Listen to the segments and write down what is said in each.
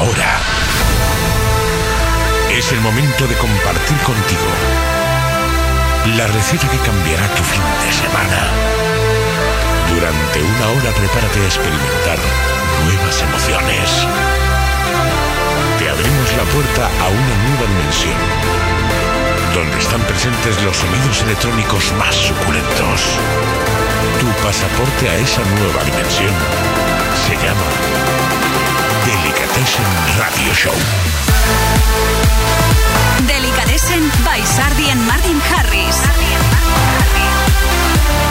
Ahora es el momento de compartir contigo la receta que cambiará tu fin de semana. Durante una hora prepárate a experimentar nuevas emociones. Te abrimos la puerta a una nueva dimensión, donde están presentes los sonidos electrónicos más suculentos. Tu pasaporte a esa nueva dimensión se llama Delicatessen Radio Show. Delicatessen by Sardi and Martin Harris.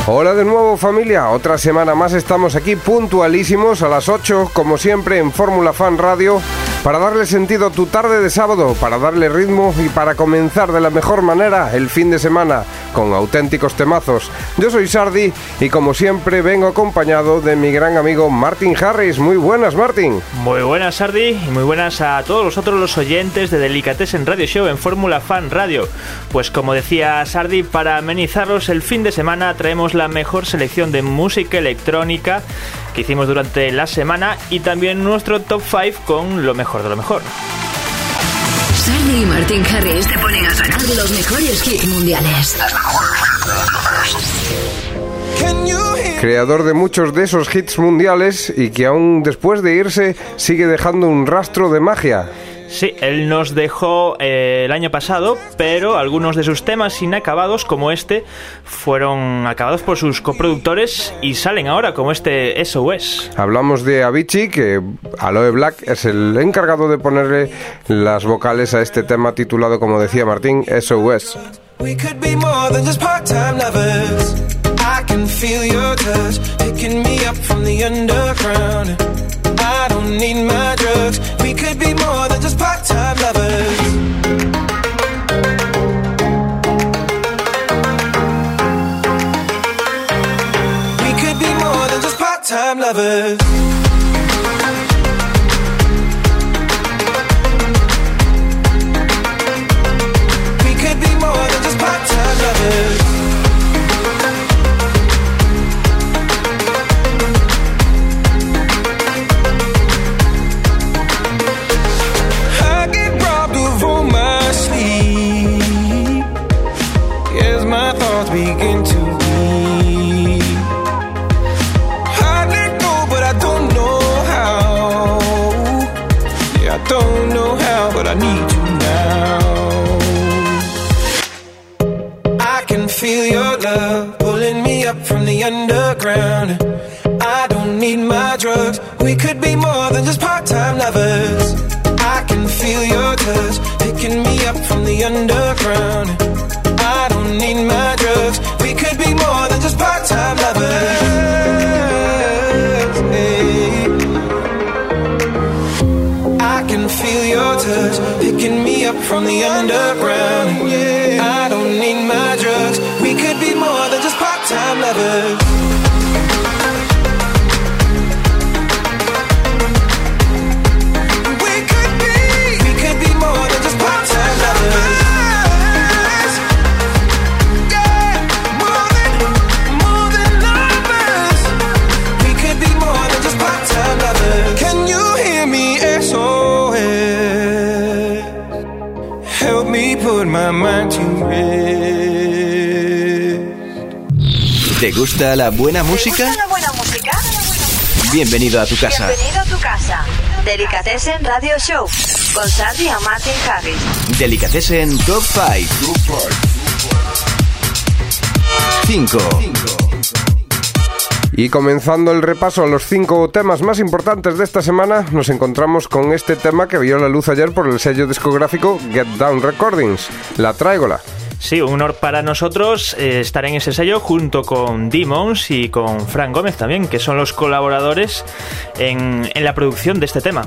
Hola de nuevo familia, otra semana más estamos aquí puntualísimos a las 8, como siempre en Fórmula Fan Radio, para darle sentido a tu tarde de sábado, para darle ritmo y para comenzar de la mejor manera el fin de semana con auténticos temazos. Yo soy Sardi y como siempre vengo acompañado de mi gran amigo Martin Harris. Muy buenas Martin. Muy buenas Sardi y muy buenas a todos los otros los oyentes de Delicatessen Radio Show en Fórmula Fan Radio. Pues como decía Sardi, para amenizarlos el fin de semana traemos la mejor selección de música electrónica que hicimos durante la semana y también nuestro top 5 con lo mejor de lo mejor. Sardi y Martin Harris te ponen a sonar los mejores hits mundiales. Creador de muchos de esos hits mundiales y que aún después de irse sigue dejando un rastro de magia. Sí, él nos dejó eh, el año pasado, pero algunos de sus temas inacabados, como este, fueron acabados por sus coproductores y salen ahora, como este SOS. Hablamos de Avicii, que Aloe Black es el encargado de ponerle las vocales a este tema titulado, como decía Martín, SOS. We could be more than just part-time lovers. I can feel your touch picking me up from the underground. I don't need my drugs. Lovers. ¿Te gusta la buena música? la buena música? Bienvenido a tu casa. Bienvenido a tu casa. Delicatessen Radio Show con Sardi y Martin Harris. Delicatessen Top 5. 5. Y comenzando el repaso a los cinco temas más importantes de esta semana, nos encontramos con este tema que vio la luz ayer por el sello discográfico Get Down Recordings, La Tráigola. Sí, un honor para nosotros eh, estar en ese sello junto con Demons y con Frank Gómez también, que son los colaboradores en, en la producción de este tema.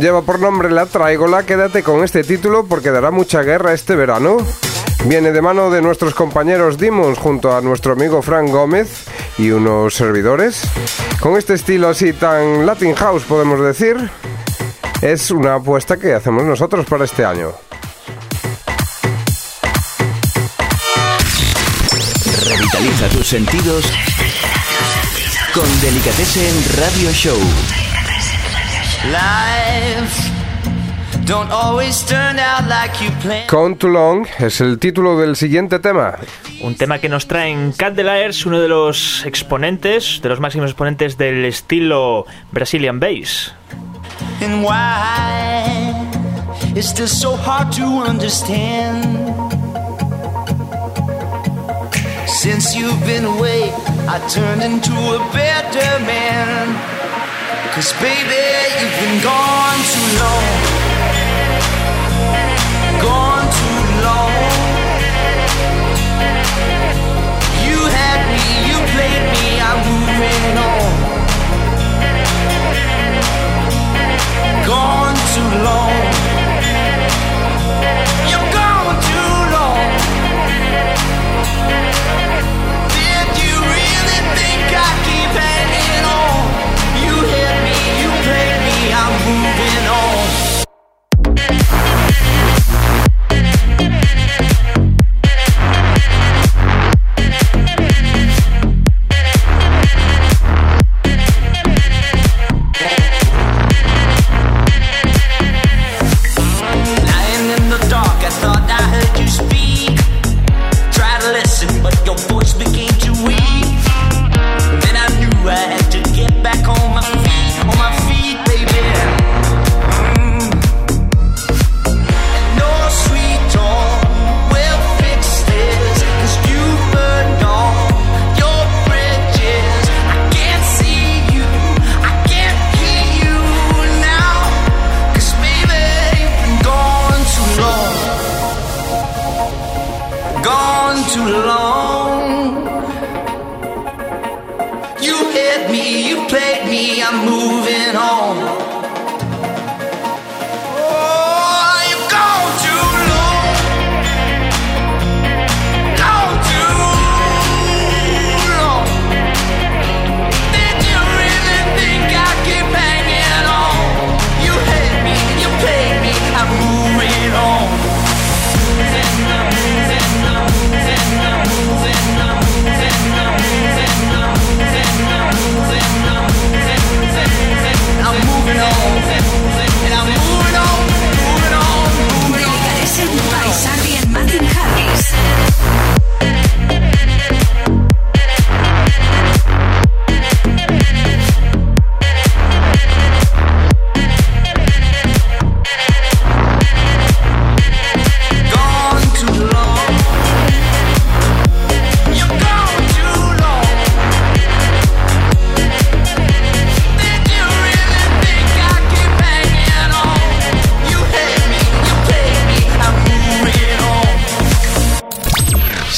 Lleva por nombre La Tráigola, quédate con este título porque dará mucha guerra este verano. Viene de mano de nuestros compañeros Demons junto a nuestro amigo Frank Gómez y unos servidores. Con este estilo así tan Latin House podemos decir, es una apuesta que hacemos nosotros para este año. Revitaliza tus sentidos con Delicatessen Radio Show. Count Too Long es el título del siguiente tema. Un tema que nos traen Candeliers, uno de los exponentes, de los máximos exponentes del estilo Brazilian Bass. And why it's still so hard to understand. Since you've been away, I turned into a better man. Cause baby, you've been gone too long. Gone too long. You had me, you played me, I'm moving on. Gone too long. You're gone too long. Did you really think I moving on.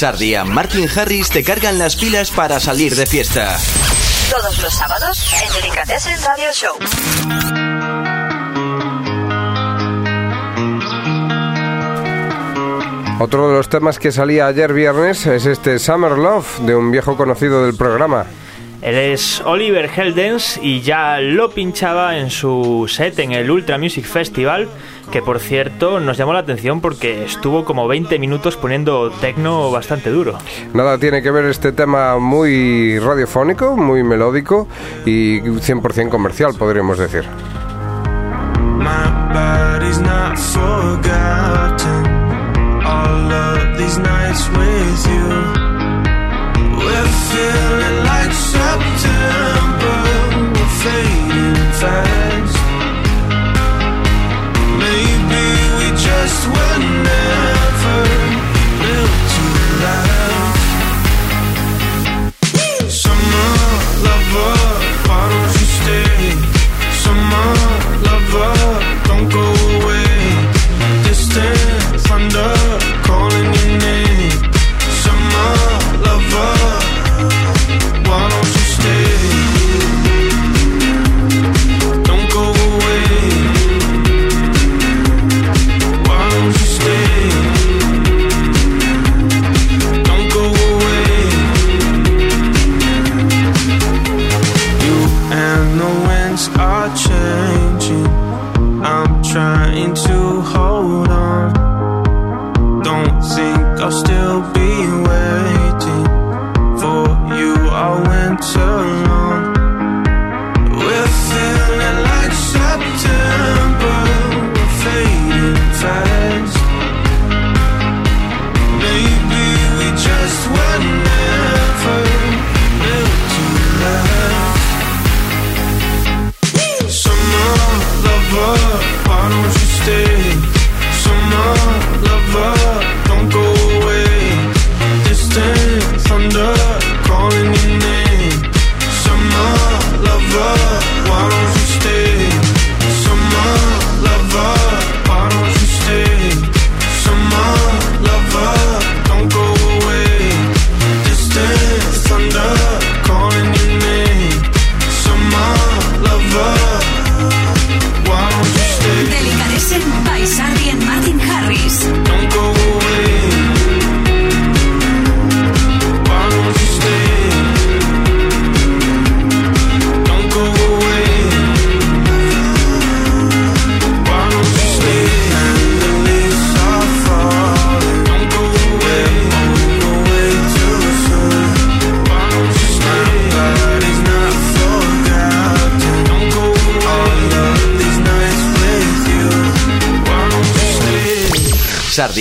Sardia, Martin Harris te cargan las pilas para salir de fiesta. Todos los sábados en Delicatessen Radio Show. Otro de los temas que salía ayer viernes es este Summer Love de un viejo conocido del programa. Él es Oliver Heldens y ya lo pinchaba en su set en el Ultra Music Festival, que por cierto nos llamó la atención porque estuvo como 20 minutos poniendo tecno bastante duro. Nada tiene que ver este tema muy radiofónico, muy melódico y 100% comercial, podríamos decir. We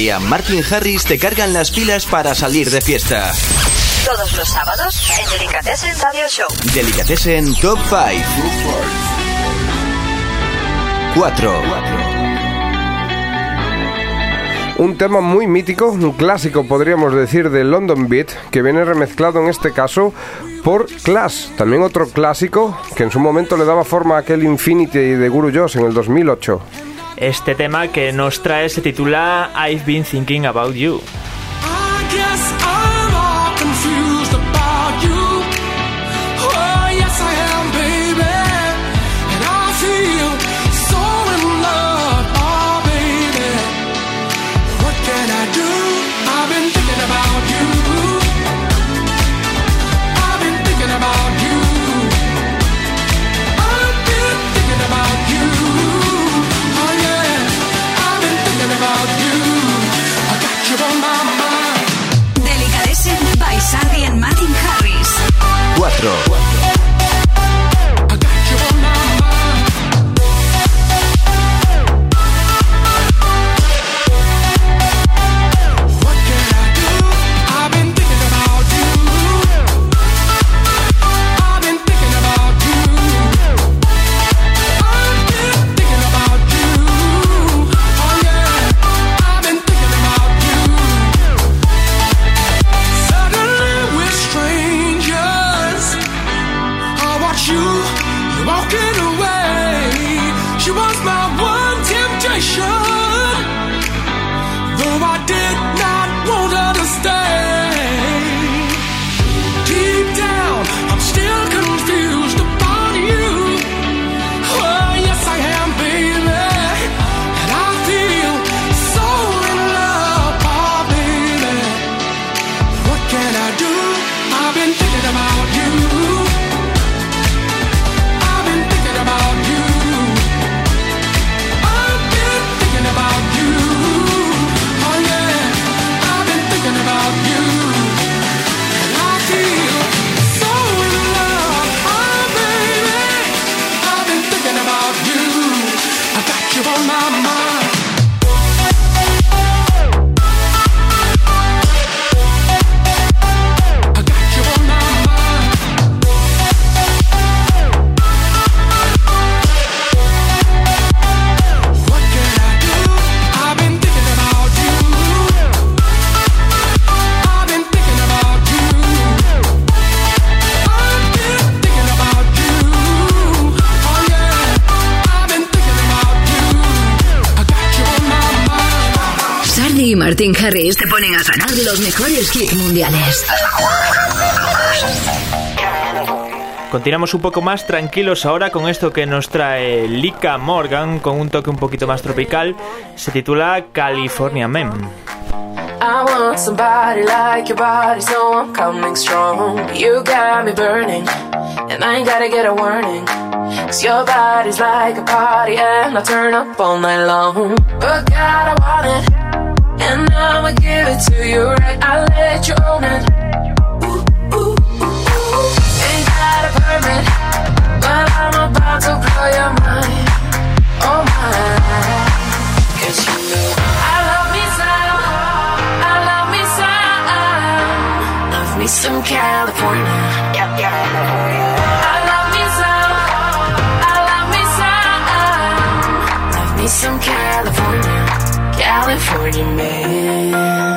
Martin Harris te cargan las pilas para salir de fiesta. Todos los sábados en Delicatessen Radio Show. Delicatessen Top 5. 4. Un tema muy mítico, un clásico podríamos decir de London Beat, que viene remezclado en este caso por Clash, también otro clásico que en su momento le daba forma a aquel Infinity de Guru Joss en el 2008. Este tema que nos trae se titula I've Been Thinking About You. you on my mind. Martin Harris te ponen a sonar los mejores hits mundiales. Continuamos un poco más tranquilos ahora con esto que nos trae Lika Morgan con un toque un poquito más tropical. Se titula California Men. I want somebody like your body, so I'm coming strong. You got me burning, and I ain't gotta get a warning. Cause your body's like a party, and I turn up all night long. But God, I want it. And I'ma give it to you right. I'll let you own it. Ooh, ooh, ooh, Ain't got a permit, but I'm about to blow your mind. Oh my. Cause you know I love me some. I love me some. Love me some California. Yep, California. I love me some. I love me some. Love me some California. California man.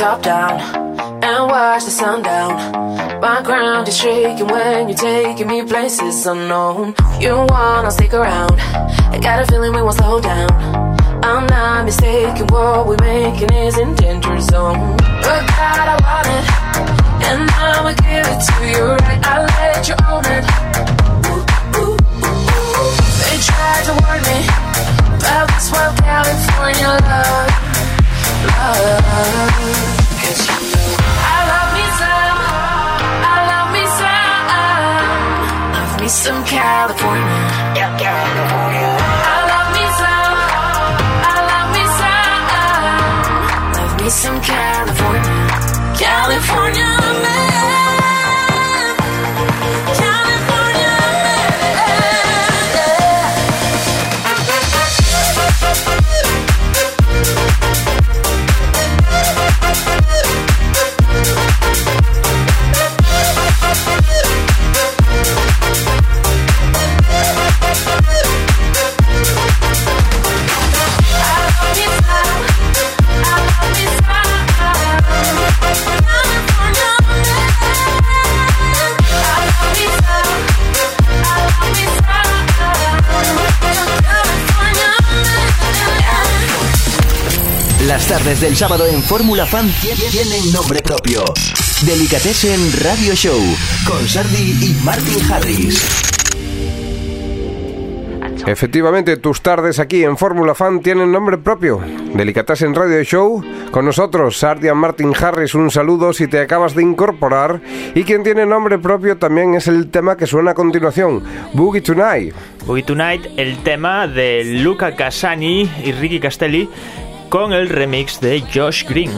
Top down and watch the sun down. My ground is shaking when you're taking me places unknown. You wanna stick around? I got a feeling we won't slow down. I'm not mistaken, what we're making is in danger zone. But God, I want it, and I'ma give it to you right. I'll let you own it. They tried to warn me about this wild California love some, California. California. I love me some, I love me some, love me some California, California Las tardes del sábado en Fórmula Fan tienen nombre propio. Delicatessen Radio Show con Sardi y Martin Harris. Efectivamente, tus tardes aquí en Fórmula Fan tienen nombre propio. en Radio Show. Con nosotros, Sardian Martin Harris, un saludo si te acabas de incorporar. Y quien tiene nombre propio también es el tema que suena a continuación, Boogie Tonight. Boogie Tonight, el tema de Luca Casani y Ricky Castelli con el remix de Josh Green.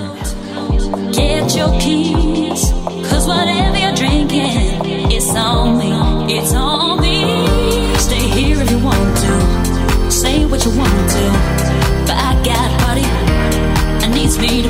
Get your keys, cause whatever you're drinking, it's on me, it's on me. Stay here if you want to, say what you want to. But I got a party, I need me to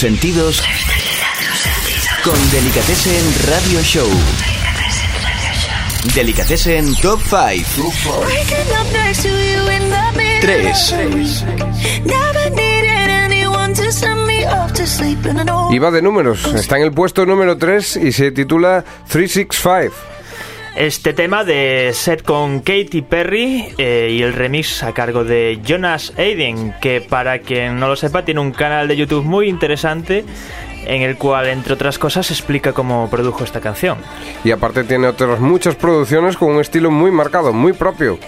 sentidos con Delicatessen Radio Show. Delicatessen Top 5. 3. Y va de números. Está en el puesto número 3 y se titula 365. Este tema de set con Katy Perry eh, y el remix a cargo de Jonas Aiden, que para quien no lo sepa tiene un canal de YouTube muy interesante en el cual, entre otras cosas, explica cómo produjo esta canción. Y aparte tiene otras muchas producciones con un estilo muy marcado, muy propio.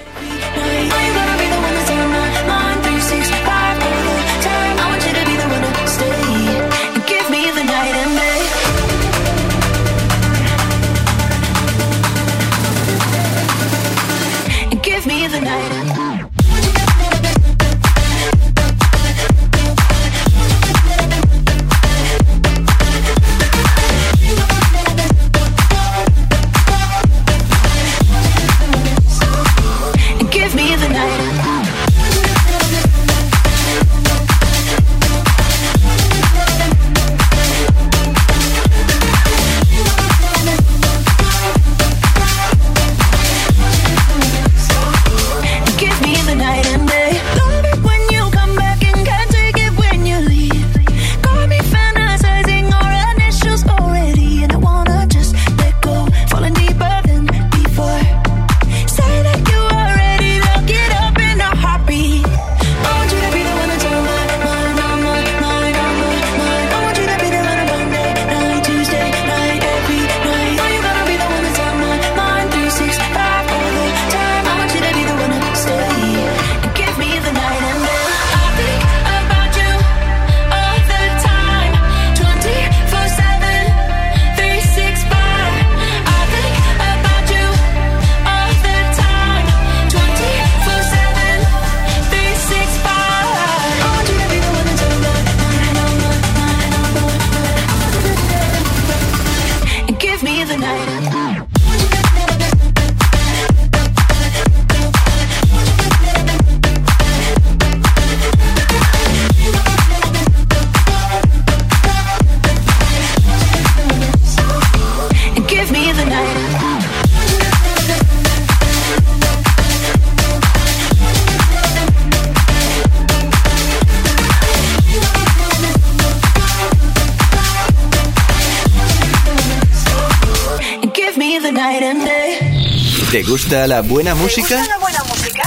Gusta la buena música? ¿Te gusta la buena música?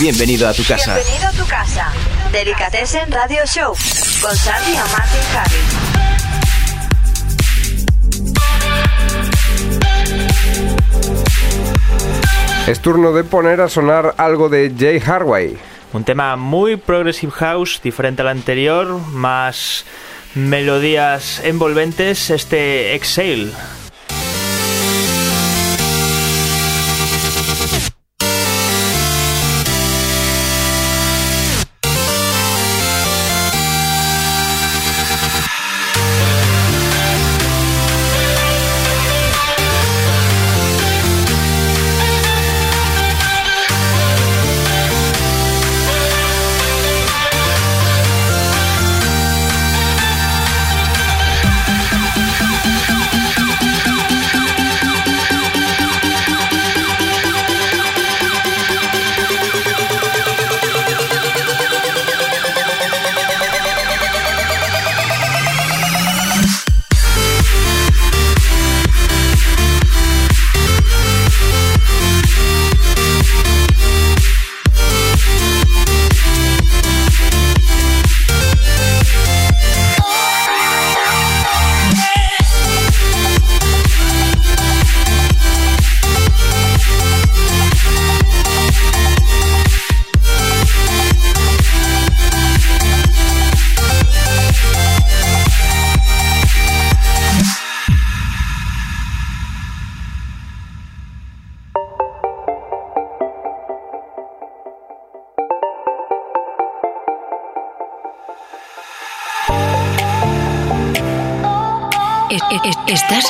Bienvenido a tu casa. Bienvenido a tu casa. Delicatessen Radio Show con Sandy y Martin Harris. Es turno de poner a sonar algo de Jay Harway. Un tema muy progressive house, diferente al anterior, más melodías envolventes, este Exhale.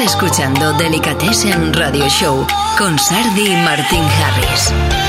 Escuchando Delicatessen Radio Show con Sardi y Martín Harris.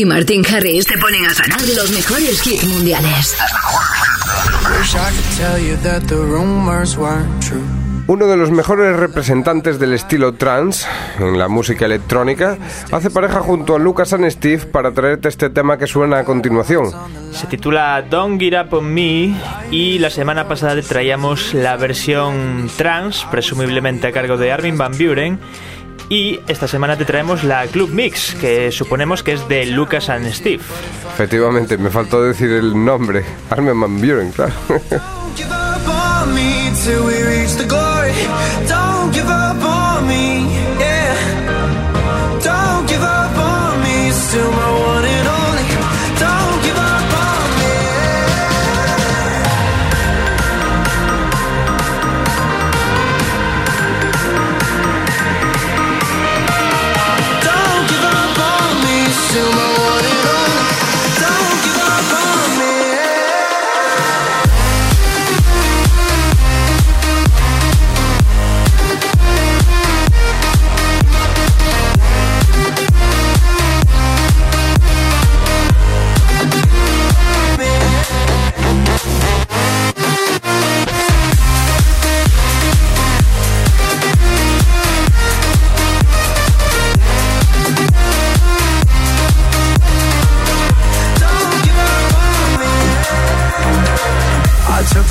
Y Martin Harris te ponen a sonar los mejores hits mundiales. Uno de los mejores representantes del estilo trance en la música electrónica hace pareja junto a Lucas and Steve para traerte este tema que suena a continuación. Se titula Don't Get Up on Me y la semana pasada traíamos la versión trance, presumiblemente a cargo de Armin Van Buren. Y esta semana te traemos la Club Mix, que suponemos que es de Lucas and Steve. Efectivamente, me faltó decir el nombre. Armin Van Buren, claro.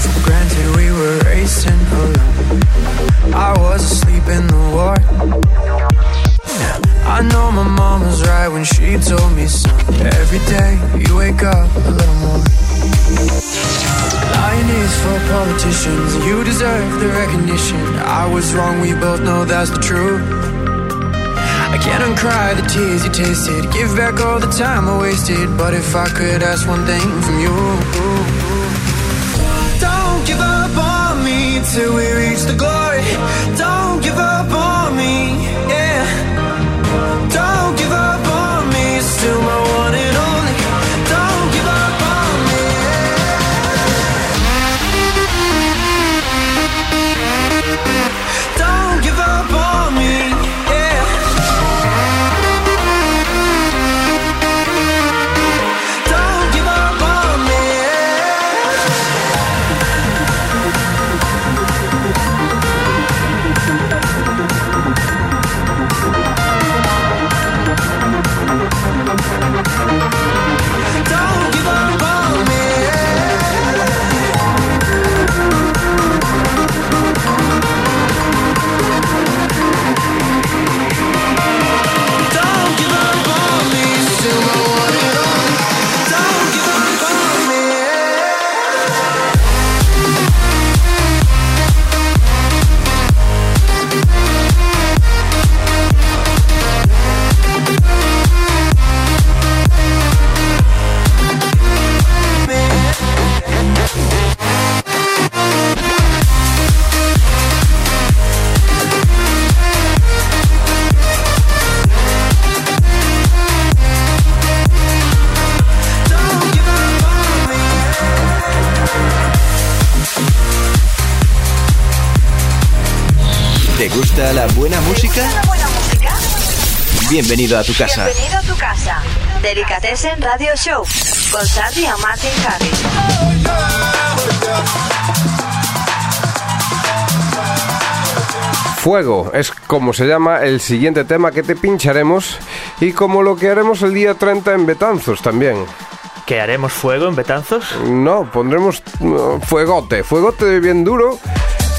For granted we were racing alone. I was asleep in the war. I know my mom was right when she told me, son. Every day you wake up a little more. Lying is for politicians. You deserve the recognition. I was wrong, we both know that's the truth. I can't uncry the tears you tasted. Give back all the time I wasted. But if I could ask one thing from you, till we reach the glory. Don't ¿Te gusta la buena música? Bienvenido a tu casa. Bienvenido a tu casa. Delicatessen Radio Show con Sandy y Martin Harris. Fuego es como se llama el siguiente tema que te pincharemos y como lo que haremos el día 30 en Betanzos también. ¿Que haremos fuego en Betanzos? No, pondremos uh, fuegote, fuegote bien duro.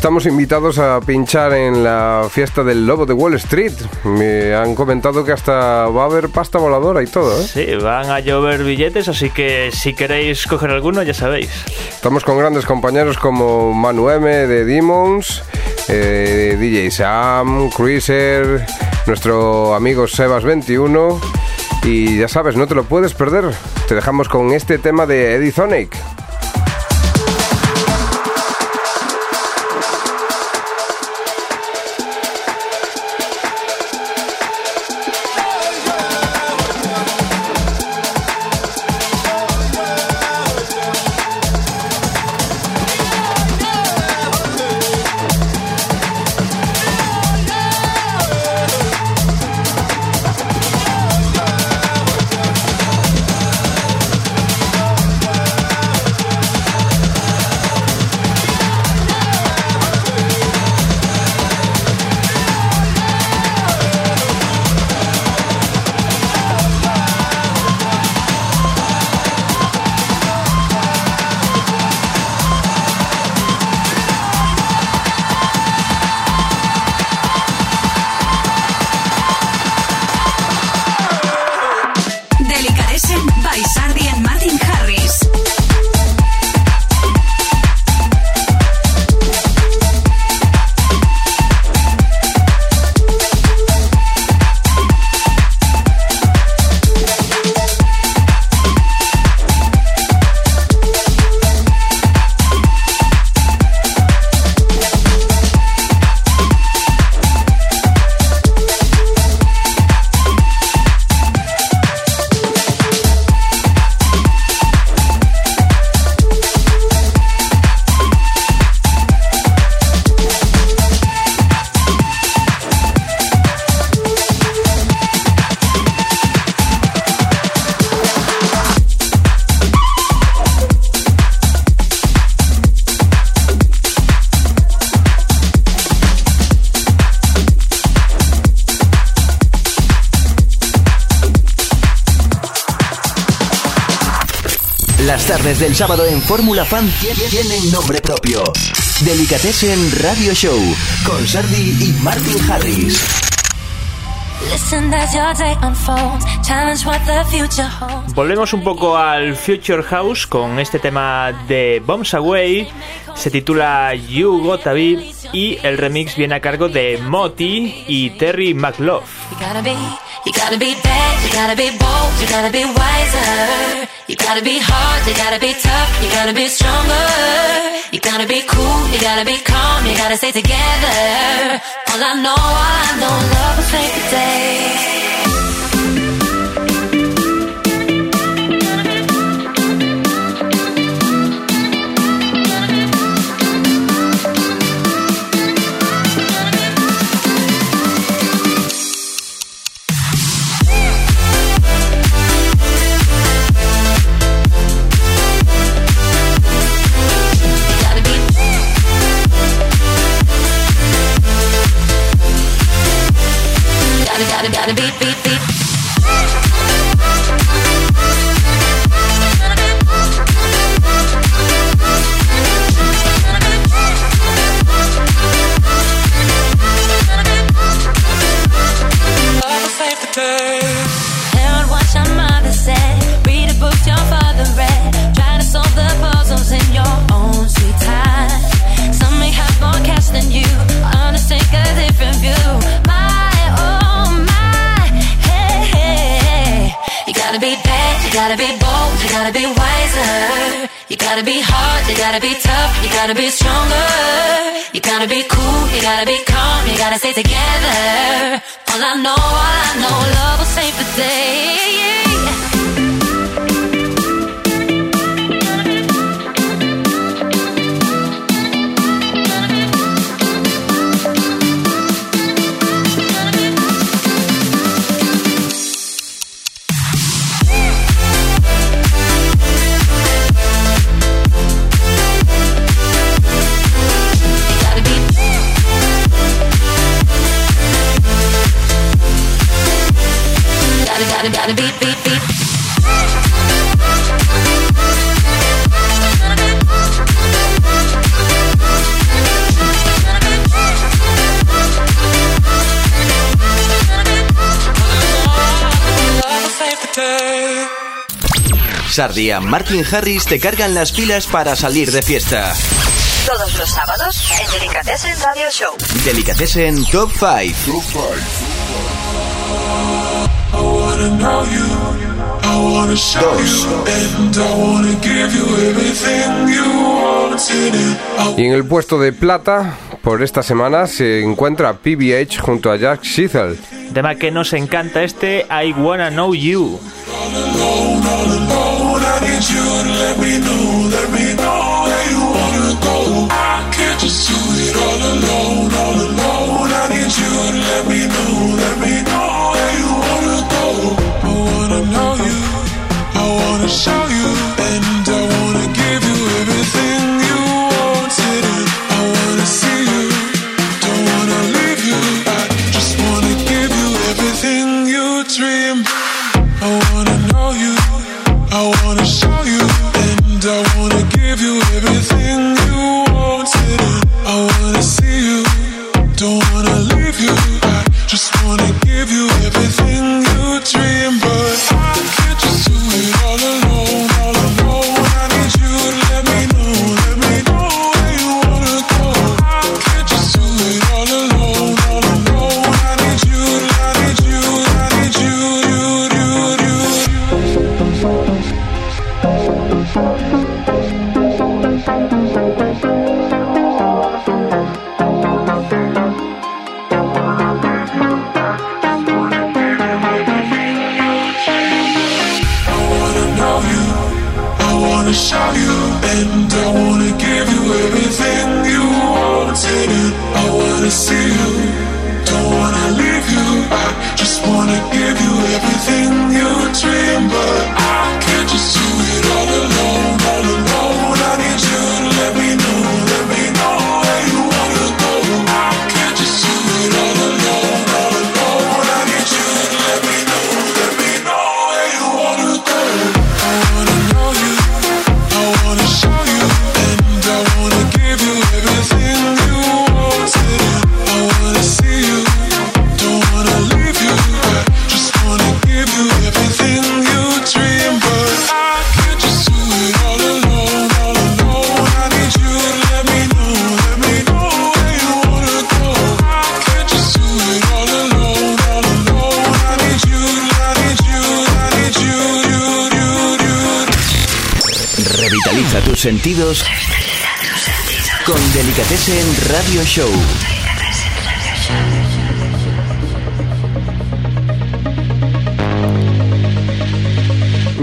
Estamos invitados a pinchar en la fiesta del Lobo de Wall Street. Me han comentado que hasta va a haber pasta voladora y todo, ¿eh? Sí, van a llover billetes, así que si queréis coger alguno, ya sabéis. Estamos con grandes compañeros como Manu M de Demons, eh, DJ Sam, Cruiser, nuestro amigo Sebas21. Y ya sabes, no te lo puedes perder. Te dejamos con este tema de Eddie Sonic. Sábado en Fórmula Fan tienen nombre propio. Delicatessen Radio Show con Sardi y Martin Harris. Volvemos un poco al Future House con este tema de Bombs Away. Se titula You Gotta Be y el remix viene a cargo de Moti y Terry McLaughlin. You gotta be bad, you gotta be bold, you gotta be wiser. You gotta be hard, you gotta be tough, you gotta be stronger. You gotta be cool, you gotta be calm, you gotta stay together. All I know, all I know, love will save the day. Sardia, Martin Harris te cargan las pilas para salir de fiesta. Todos los sábados en Delicatessen Radio Show. Delicatessen Top 5. Top 5. Y en el puesto de plata, por esta semana, se encuentra PBH junto a Jack Schissel. Tema que nos encanta este I Wanna Know You. let me know, let me know that you wanna go. I can't just do it all alone. the show. Tus sentidos con Delicatessen Radio Show.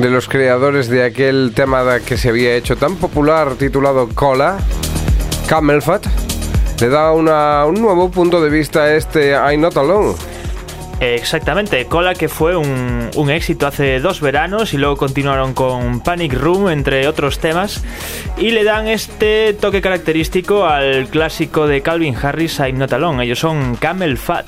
de los creadores de aquel tema que se había hecho tan popular titulado Cola, Camelfat, le da una, un nuevo punto de vista a este I'm Not Alone. Exactamente, Cola que fue un, un, éxito hace dos veranos y luego continuaron con Panic Room, entre otros temas, y le dan este toque característico al clásico de Calvin Harris, I'm Not Alone. Ellos son Camel Fat.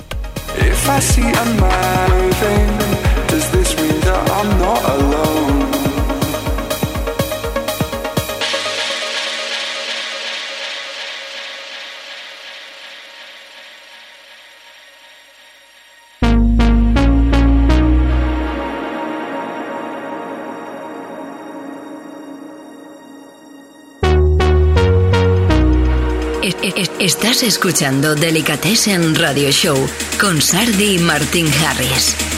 Estás escuchando Delicatessen Radio Show con Sardi y Martin Harris.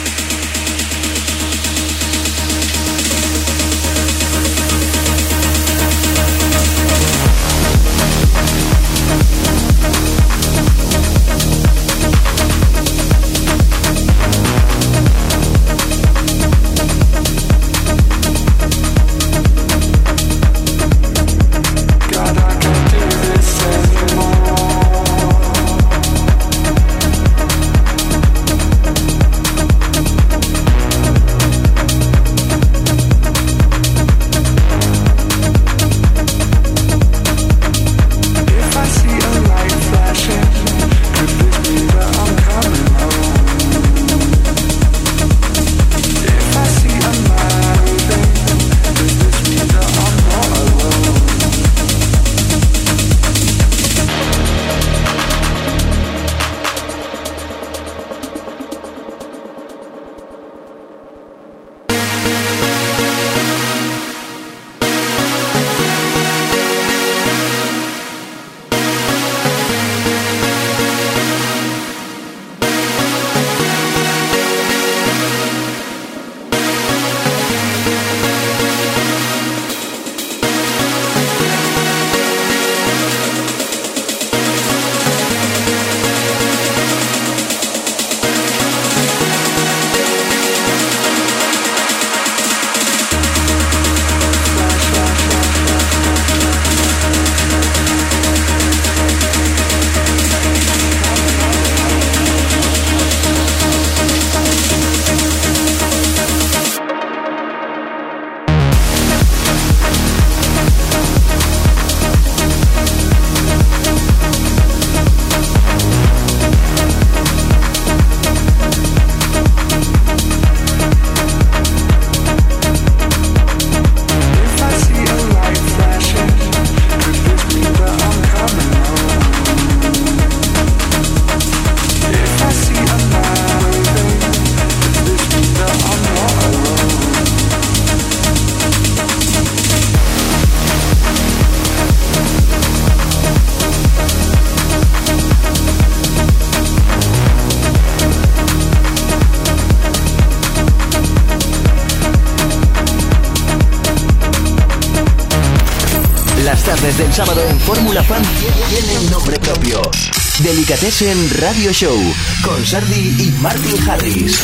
En Radio Show con Sardi y Martin Harris.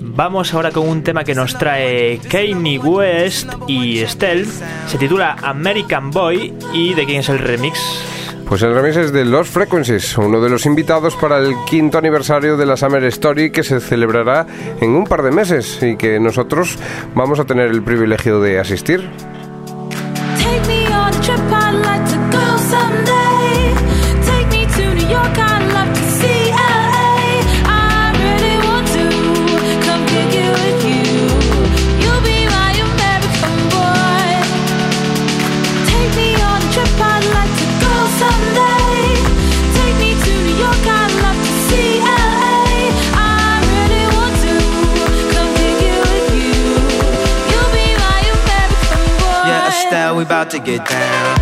Vamos ahora con un tema que nos trae Kanye West y Estelle. Se titula American Boy y de quién es el remix. Pues el remix es de Lost Frequencies, uno de los invitados para el quinto aniversario de la Summer Story que se celebrará en un par de meses y que nosotros vamos a tener el privilegio de asistir. Get down.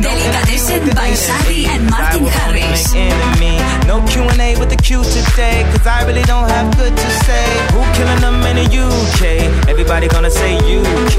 Delicatessen by and Martin Harris. No Q&A with the Q today, cause I really don't have good to say. Who killing them in the UK? Everybody gonna say UK.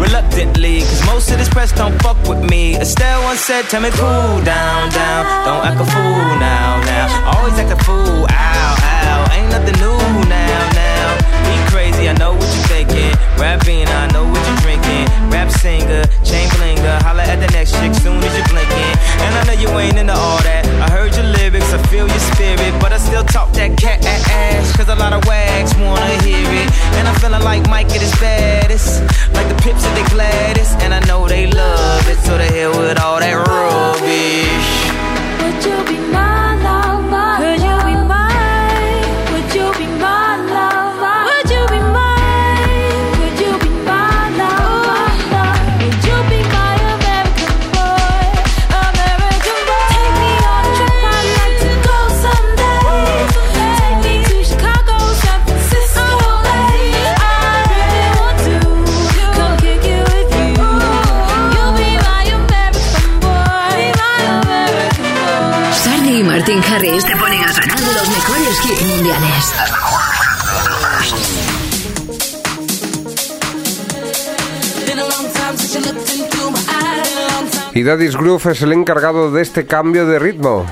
Reluctantly, cause most of this press don't fuck with me. Estelle once said, tell me cool down, down. Don't act a fool now, now. Always act a fool, ow, ow. Ain't nothing new now, now. Be crazy, I know what you're thinking. Rapping, I know what you're drinking. Rap singer, chain blinger. Holla at the next chick soon as you're blinking. And I know you ain't into all that. I heard your lyrics, I feel your spirit. But I still talk that cat ass. Cause a lot of wags wanna hear it. And I'm feeling like Mike at his baddest. Like the pips at the Gladys. And I know they love it. So the hell with all that rubbish. Would you be my Martin Harris te ponen a sonar los mejores hits mundiales. Y Daddy's Groove es el encargado de este cambio de ritmo.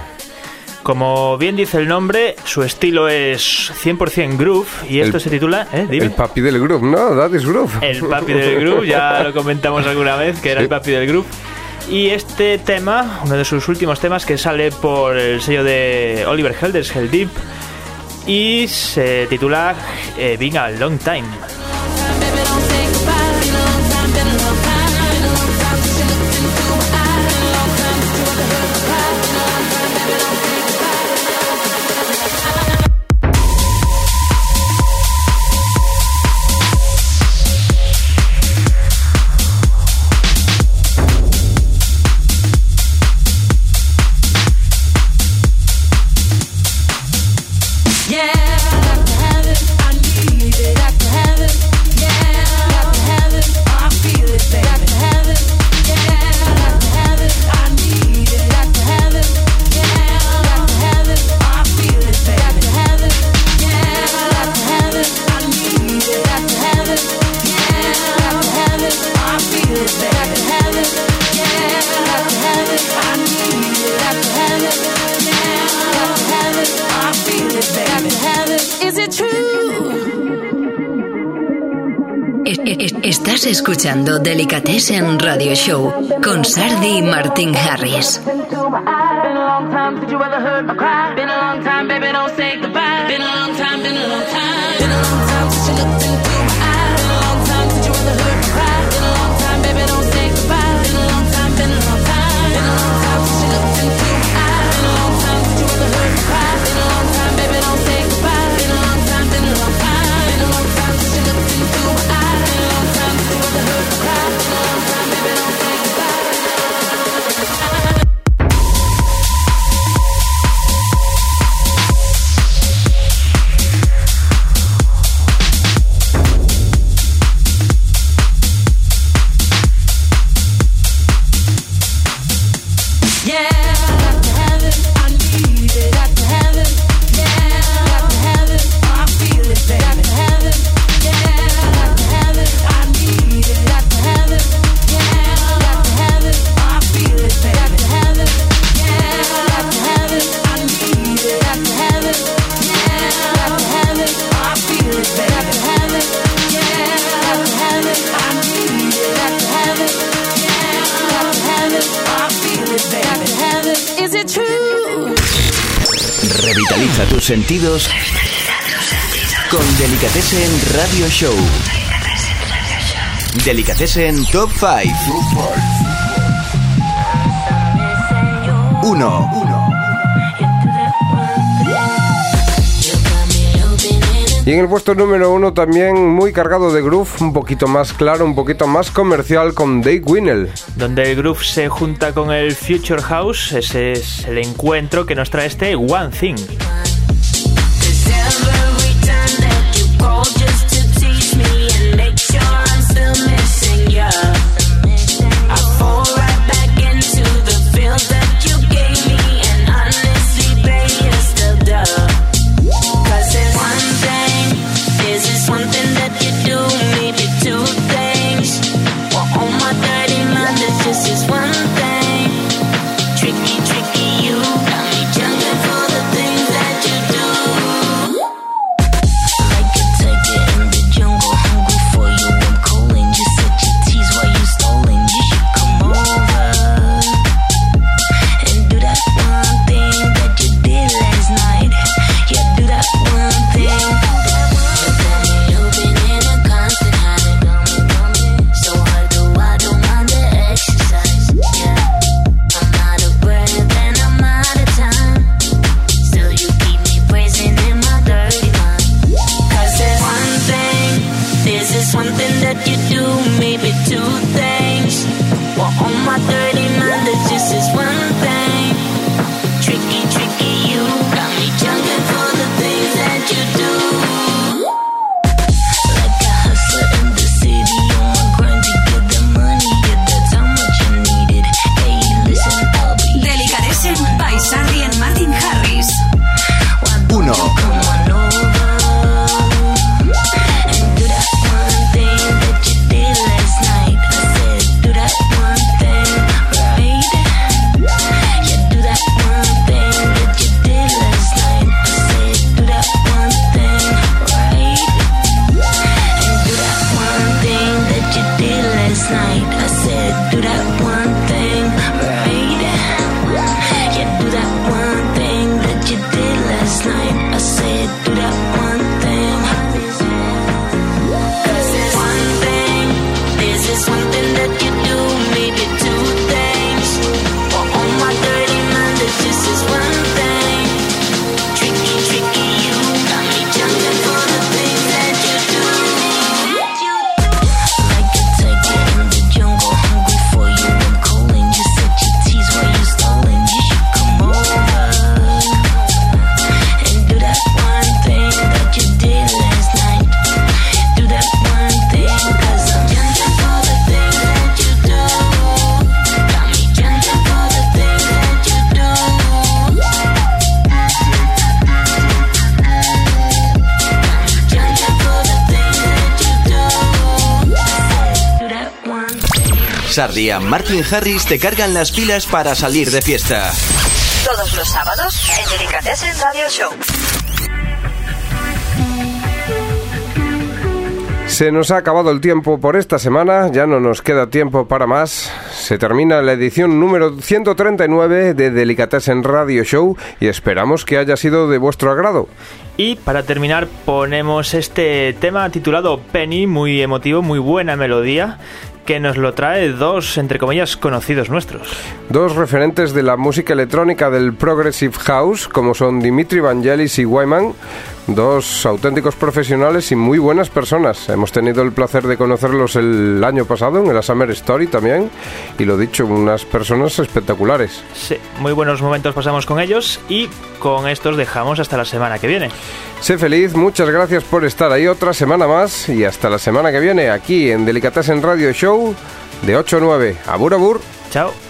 Como bien dice el nombre, su estilo es 100% groove y esto El- se titula... ¿eh? Dime. El papi del groove, ¿no? Daddy's Groove. El papi del groove, ya lo comentamos alguna vez, que era Sí. el papi del groove. Y este tema, uno de sus últimos temas, que sale por el sello de Oliver Helders, Hell Deep, y se titula eh, Being a Long Time. Delicatessen Radio Show con Sardi y Martin Harris. con Delicatessen Radio Show. Delicatessen Top 5. 1. Y en el puesto número uno también muy cargado de groove, un poquito más claro, un poquito más comercial con Dave Winnell. Donde el groove se junta con el Future House, ese es el encuentro que nos trae este One Thing. Sardia, Martin Harris te cargan las pilas para salir de fiesta. Todos los sábados en Delicatessen Radio Show. Se nos ha acabado el tiempo por esta semana, ya no nos queda tiempo para más. Se termina la edición número 139 de Delicatessen Radio Show y esperamos que haya sido de vuestro agrado. Y para terminar ponemos este tema titulado Penny, muy emotivo, muy buena melodía, que nos lo trae dos, entre comillas, conocidos nuestros. Dos referentes de la música electrónica del Progressive House, como son Dimitri Vangelis y Wyman, dos auténticos profesionales y muy buenas personas. Hemos tenido el placer de conocerlos el año pasado en la Summer Story también y lo dicho, unas personas espectaculares. Sí, muy buenos momentos pasamos con ellos y con estos dejamos hasta la semana que viene. Sé feliz, muchas gracias por estar ahí otra semana más y hasta la semana que viene aquí en Delicatessen Radio Show de 8 a 9. Abur, abur. Chao.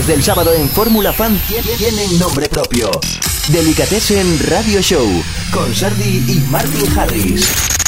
Tardes del sábado en Fórmula Fan tie- tienen nombre propio. Delicatessen Radio Show con Sardi y Martin Harris.